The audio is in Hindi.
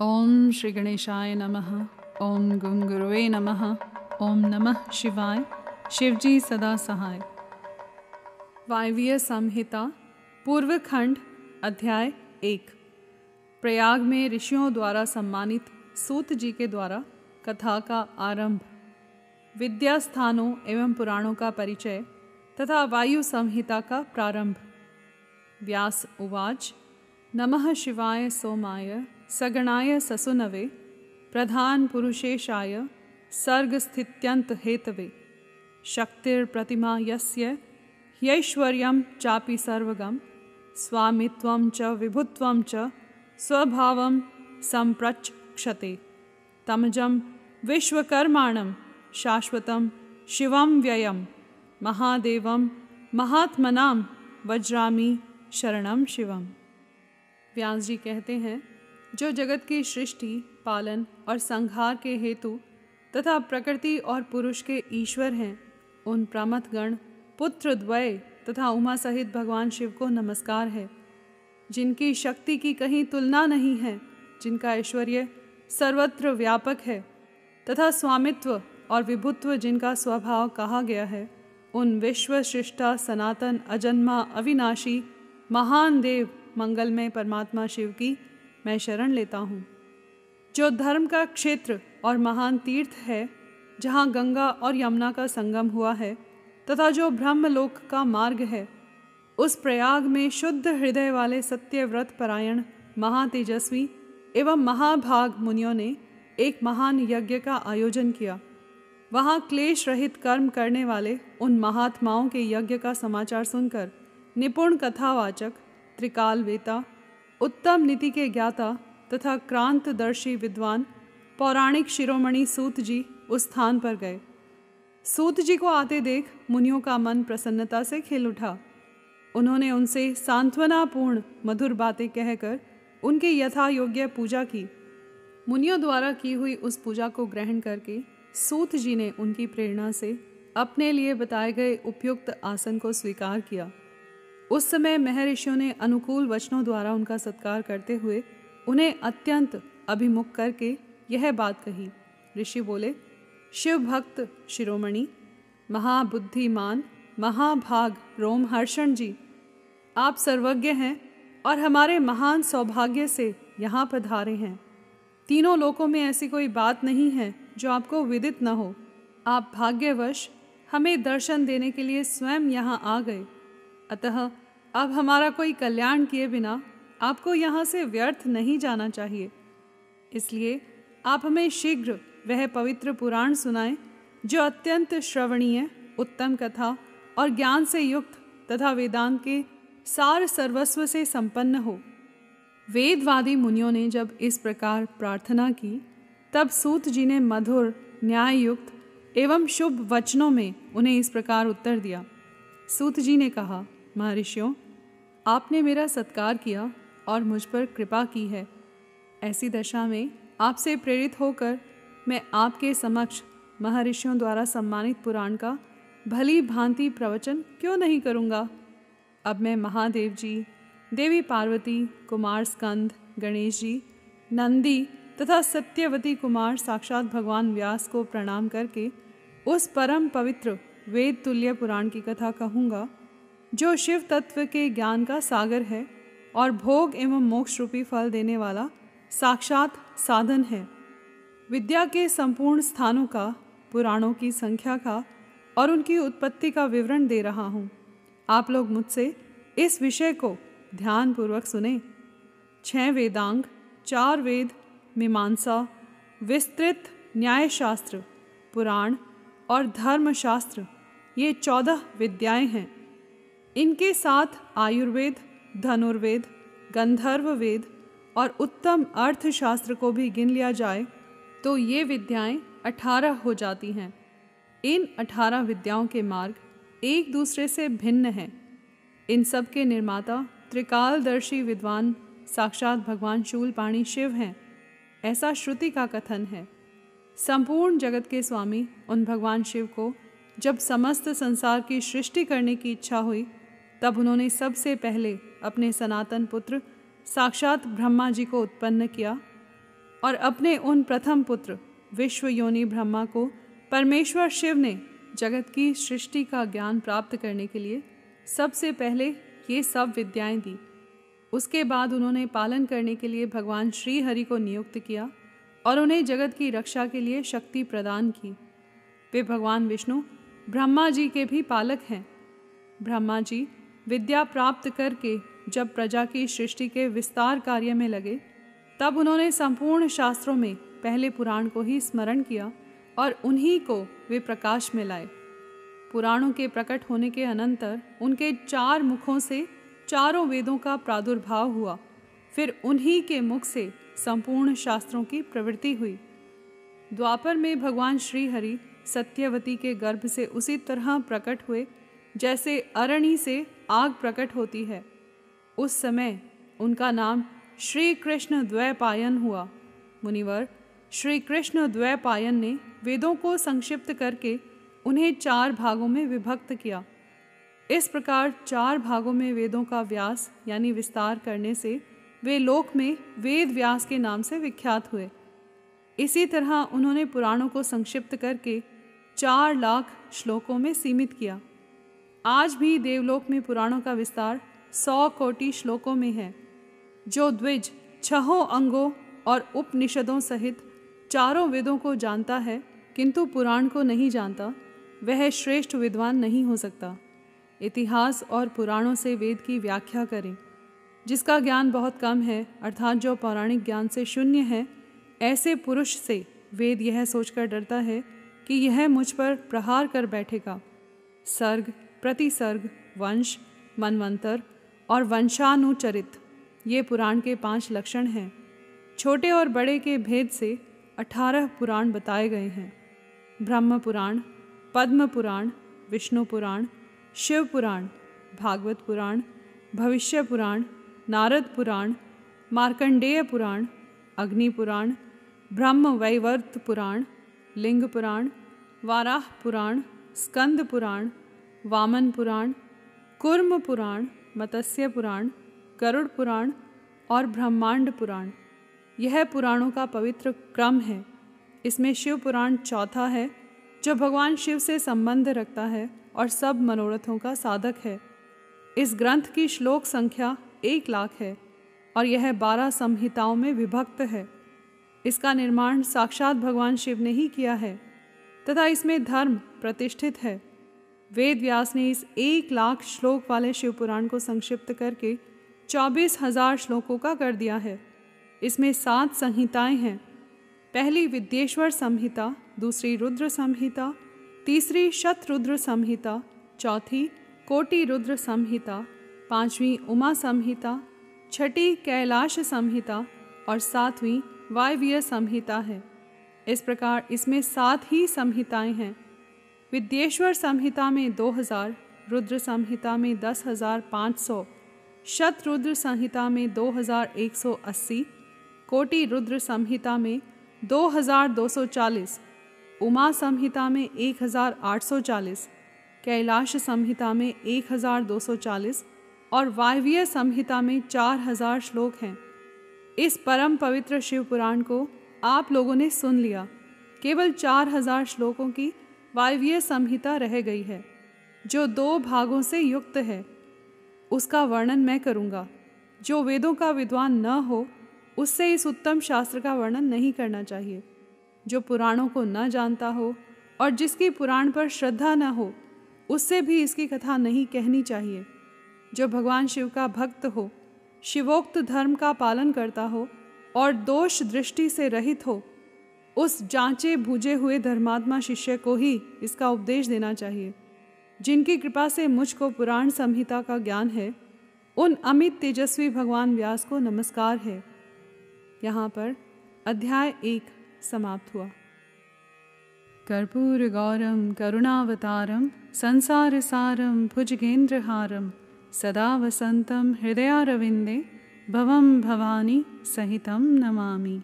ओम श्री गणेशाय नमः। ओम गुंगुरुवे नमः। ओम नमः शिवाय। शिवजी सदा सहाय। वायवीय संहिता, पूर्व खंड, अध्याय एक। प्रयाग में ऋषियों द्वारा सम्मानित सूत जी के द्वारा कथा का आरंभ। विद्या स्थानों एवं पुराणों का परिचय तथा वायु संहिता का प्रारंभ। व्यास उवाच, नमः शिवाय सोमाय। सगणाय ससुनवे, प्रधान पुरुषेशाय, सर्गस्थित्यंत हेतवे। शक्तिर्प्रतिमा यस्य ह्यैश्वर्यं चापि सर्वगं, स्वामित्वं च विभुत्वं च स्वभावं सम्प्रचक्षते तमजं विश्वकर्माणं, शाश्वतं शिवं व्ययं, महादेवं, महात्मनां, वज्रामी शरणम शिवम। व्यास जी कहते हैं जो जगत की सृष्टि, पालन और संहार के हेतु तथा प्रकृति और पुरुष के ईश्वर हैं, उन प्रमथ गण पुत्र द्वय तथा उमा सहित भगवान शिव को नमस्कार है। जिनकी शक्ति की कहीं तुलना नहीं है, जिनका ऐश्वर्य सर्वत्र व्यापक है तथा स्वामित्व और विभुत्व जिनका स्वभाव कहा गया है, उन विश्व सृष्टा सनातन अजन्मा अविनाशी महान देव मंगलमय परमात्मा शिव की मैं शरण लेता हूँ। जो धर्म का क्षेत्र और महान तीर्थ है, जहाँ गंगा और यमुना का संगम हुआ है, तथा जो ब्रह्मलोक का मार्ग है, उस प्रयाग में शुद्ध हृदय वाले सत्यव्रत परायण महातेजस्वी एवं महाभाग मुनियों ने एक महान यज्ञ का आयोजन किया। वहाँ क्लेश रहित कर्म करने वाले उन महात्माओं के यज्ञ का समाचार सुनकर निपुण कथावाचक त्रिकाल वेता उत्तम नीति के ज्ञाता तथा क्रांतदर्शी विद्वान पौराणिक शिरोमणि सूत जी उस स्थान पर गए। सूत जी को आते देख मुनियों का मन प्रसन्नता से खिल उठा। उन्होंने उनसे सांत्वनापूर्ण, मधुर बातें कहकर उनकी यथा योग्य पूजा की। मुनियों द्वारा की हुई उस पूजा को ग्रहण करके सूत जी ने उनकी प्रेरणा से अपने लिए बताए गए उपयुक्त आसन को स्वीकार किया। उस समय महर्षियों ने अनुकूल वचनों द्वारा उनका सत्कार करते हुए उन्हें अत्यंत अभिमुख करके यह बात कही। ऋषि बोले शिव भक्त शिरोमणि, महाबुद्धिमान, महाभाग रोमहर्षण जी, आप सर्वज्ञ हैं और हमारे महान सौभाग्य से यहाँ पधारे हैं। तीनों लोकों में ऐसी कोई बात नहीं है जो आपको विदित न हो। आप भाग्यवश हमें दर्शन देने के लिए स्वयं यहाँ आ गए। अतः अब हमारा कोई कल्याण किए बिना आपको यहाँ से व्यर्थ नहीं जाना चाहिए। इसलिए आप हमें शीघ्र वह पवित्र पुराण सुनाएँ, जो अत्यंत श्रवणीय, उत्तम कथा और ज्ञान से युक्त तथा वेदांत के सार सर्वस्व से संपन्न हो। वेदवादी मुनियों ने जब इस प्रकार प्रार्थना की, तब सूत जी ने मधुर न्याय युक्त एवं शुभ वचनों में उन्हें इस प्रकार उत्तर दिया। सूत जी ने कहा महर्षियों आपने मेरा सत्कार किया और मुझ पर कृपा की है। ऐसी दशा में आपसे प्रेरित होकर मैं आपके समक्ष महर्षियों द्वारा सम्मानित पुराण का भली भांति प्रवचन क्यों नहीं करूँगा? अब मैं महादेव जी, देवी पार्वती, कुमार स्कंद, गणेश जी, नंदी तथा सत्यवती कुमार साक्षात भगवान व्यास को प्रणाम करके उस परम पवित्र वेद तुल्य पुराण की कथा कहूँगा। जो शिव तत्व के ज्ञान का सागर है और भोग एवं मोक्ष रूपी फल देने वाला साक्षात साधन है। विद्या के संपूर्ण स्थानों का, पुराणों की संख्या का और उनकी उत्पत्ति का विवरण दे रहा हूँ। आप लोग मुझसे इस विषय को ध्यानपूर्वक सुने। छह वेदांग, चार वेद, मीमांसा, विस्तृत न्यायशास्त्र, पुराण और धर्मशास्त्र, ये चौदह विद्याएँ हैं। इनके साथ आयुर्वेद, धनुर्वेद गंधर्व वेद और उत्तम अर्थशास्त्र को भी गिन लिया जाए तो ये विद्याएँ अठारह हो जाती हैं। इन अठारह विद्याओं के मार्ग एक दूसरे से भिन्न हैं। इन सब के निर्माता त्रिकालदर्शी विद्वान साक्षात भगवान शूलपाणी शिव हैं। ऐसा श्रुति का कथन है। संपूर्ण जगत के स्वामी उन भगवान शिव को जब समस्त संसार की सृष्टि करने की इच्छा हुई तब उन्होंने सबसे पहले अपने सनातन पुत्र, साक्षात ब्रह्मा जी को उत्पन्न किया और अपने उन प्रथम पुत्र, विश्व योनि ब्रह्मा को परमेश्वर शिव ने जगत की सृष्टि का ज्ञान प्राप्त करने के लिए सबसे पहले ये सब विद्याएँ दी। उसके बाद उन्होंने पालन करने के लिए भगवान श्री हरि को नियुक्त किया और उन्हें जगत की रक्षा के लिए शक्ति प्रदान की। वे भगवान विष्णु, ब्रह्मा जी के भी पालक हैं। ब्रह्मा जी विद्या प्राप्त करके जब प्रजा की सृष्टि के विस्तार कार्य में लगे, तब उन्होंने संपूर्ण शास्त्रों में पहले पुराण को ही स्मरण किया और उन्हीं को वे प्रकाश में लाए। पुराणों के प्रकट होने के अनंतर उनके चार मुखों से चारों वेदों का प्रादुर्भाव हुआ। फिर उन्हीं के मुख से संपूर्ण शास्त्रों की प्रवृत्ति हुई। द्वापर में भगवान श्री हरि सत्यवती के गर्भ से उसी तरह प्रकट हुए जैसे अरणी से आग प्रकट होती है। उस समय उनका नाम श्री कृष्ण द्वैपायन हुआ। मुनिवर श्री कृष्ण द्वैपायन ने वेदों को संक्षिप्त करके उन्हें चार भागों में विभक्त किया। इस प्रकार चार भागों में वेदों का व्यास यानी विस्तार करने से वे लोक में वेद व्यास के नाम से विख्यात हुए। इसी तरह उन्होंने पुराणों को संक्षिप्त करके चार लाख श्लोकों में सीमित किया। आज भी देवलोक में पुराणों का विस्तार सौ कोटि श्लोकों में है, जो द्विज, छहों अंगों और उपनिषदों सहित चारों वेदों को जानता है, किंतु पुराण को नहीं जानता, वह श्रेष्ठ विद्वान नहीं हो सकता। इतिहास और पुराणों से वेद की व्याख्या करें, जिसका ज्ञान बहुत कम है, अर्थात जो पौराणिक ज्ञान से शून्य है, ऐसे पुरुष से वेद यह सोचकर डरता है कि यह मुझ पर प्रहार कर बैठेगा। सर्ग प्रतिसर्ग, वंश, मनवंतर और वंशानुचरित। ये पुराण के पाँच लक्षण हैं। छोटे और बड़े के भेद से अठारह पुराण बताए गए हैं। ब्रह्म पुराण, पद्म पुराण, विष्णु पुराण, शिव पुराण, भागवत पुराण, भविष्य पुराण, नारद पुराण, मार्कंडेय पुराण, अग्नि पुराण, ब्रह्म वैवर्त पुराण, लिंग पुराण, वाराह पुराण, स्कंद पुराण वामन पुराण, कुर्म पुराण, मत्स्य पुराण, गरुड़ पुराण और ब्रह्मांड पुराण। यह पुराणों का पवित्र क्रम है। इसमें शिव पुराण चौथा है, जो भगवान शिव से संबंध रखता है और सब मनोरथों का साधक है। इस ग्रंथ की श्लोक संख्या एक लाख है और यह बारह संहिताओं में विभक्त है। इसका निर्माण साक्षात भगवान शिव ने ही किया है तथा इसमें धर्म प्रतिष्ठित है। वेद व्यास ने इस एक लाख श्लोक वाले शिवपुराण को संक्षिप्त करके चौबीस हज़ार श्लोकों का कर दिया है। इसमें सात संहिताएँ हैं। पहली विद्येश्वर संहिता, दूसरी रुद्र संहिता, तीसरी शतरुद्र संहिता, चौथी कोटि रुद्र संहिता, पांचवी उमा संहिता, छठी कैलाश संहिता और सातवीं वायवीय संहिता है। इस प्रकार इसमें सात ही संहिताएँ हैं। विद्येश्वर संहिता में दो हज़ार, रुद्र संहिता में दस हज़ार पाँच सौ शतरुद्र संहिता में दो हज़ार एक सौ अस्सी, कोटि रुद्र संहिता में दो हज़ार दो सौ चालीस, उमा संहिता में एक हज़ार आठ सौ चालीस, कैलाश संहिता में एक हज़ार दो सौ चालीस और वायवीय संहिता में चार हज़ार श्लोक हैं। इस परम पवित्र शिव पुराण को आप लोगों ने सुन लिया। केवल चार हज़ार श्लोकों की वायवीय संहिता रह गई है, जो दो भागों से युक्त है। उसका वर्णन मैं करूँगा। जो वेदों का विद्वान न हो, उससे इस उत्तम शास्त्र का वर्णन नहीं करना चाहिए। जो पुराणों को न जानता हो और जिसकी पुराण पर श्रद्धा न हो, उससे भी इसकी कथा नहीं कहनी चाहिए। जो भगवान शिव का भक्त हो, शिवोक्त धर्म का पालन करता हो और दोष दृष्टि से रहित हो उस जांचे भूजे हुए धर्मात्मा शिष्य को ही इसका उपदेश देना चाहिए। जिनकी कृपा से मुझको पुराण संहिता का ज्ञान है, उन अमित तेजस्वी भगवान व्यास को नमस्कार है। यहाँ पर अध्याय एक समाप्त हुआ। कर्पूर गौरम, करुणावतारम संसार सारम भुजगेंद्रहारम, सदा वसन्तं हृदयारविन्दे भवम भवानी सहितं नमामि।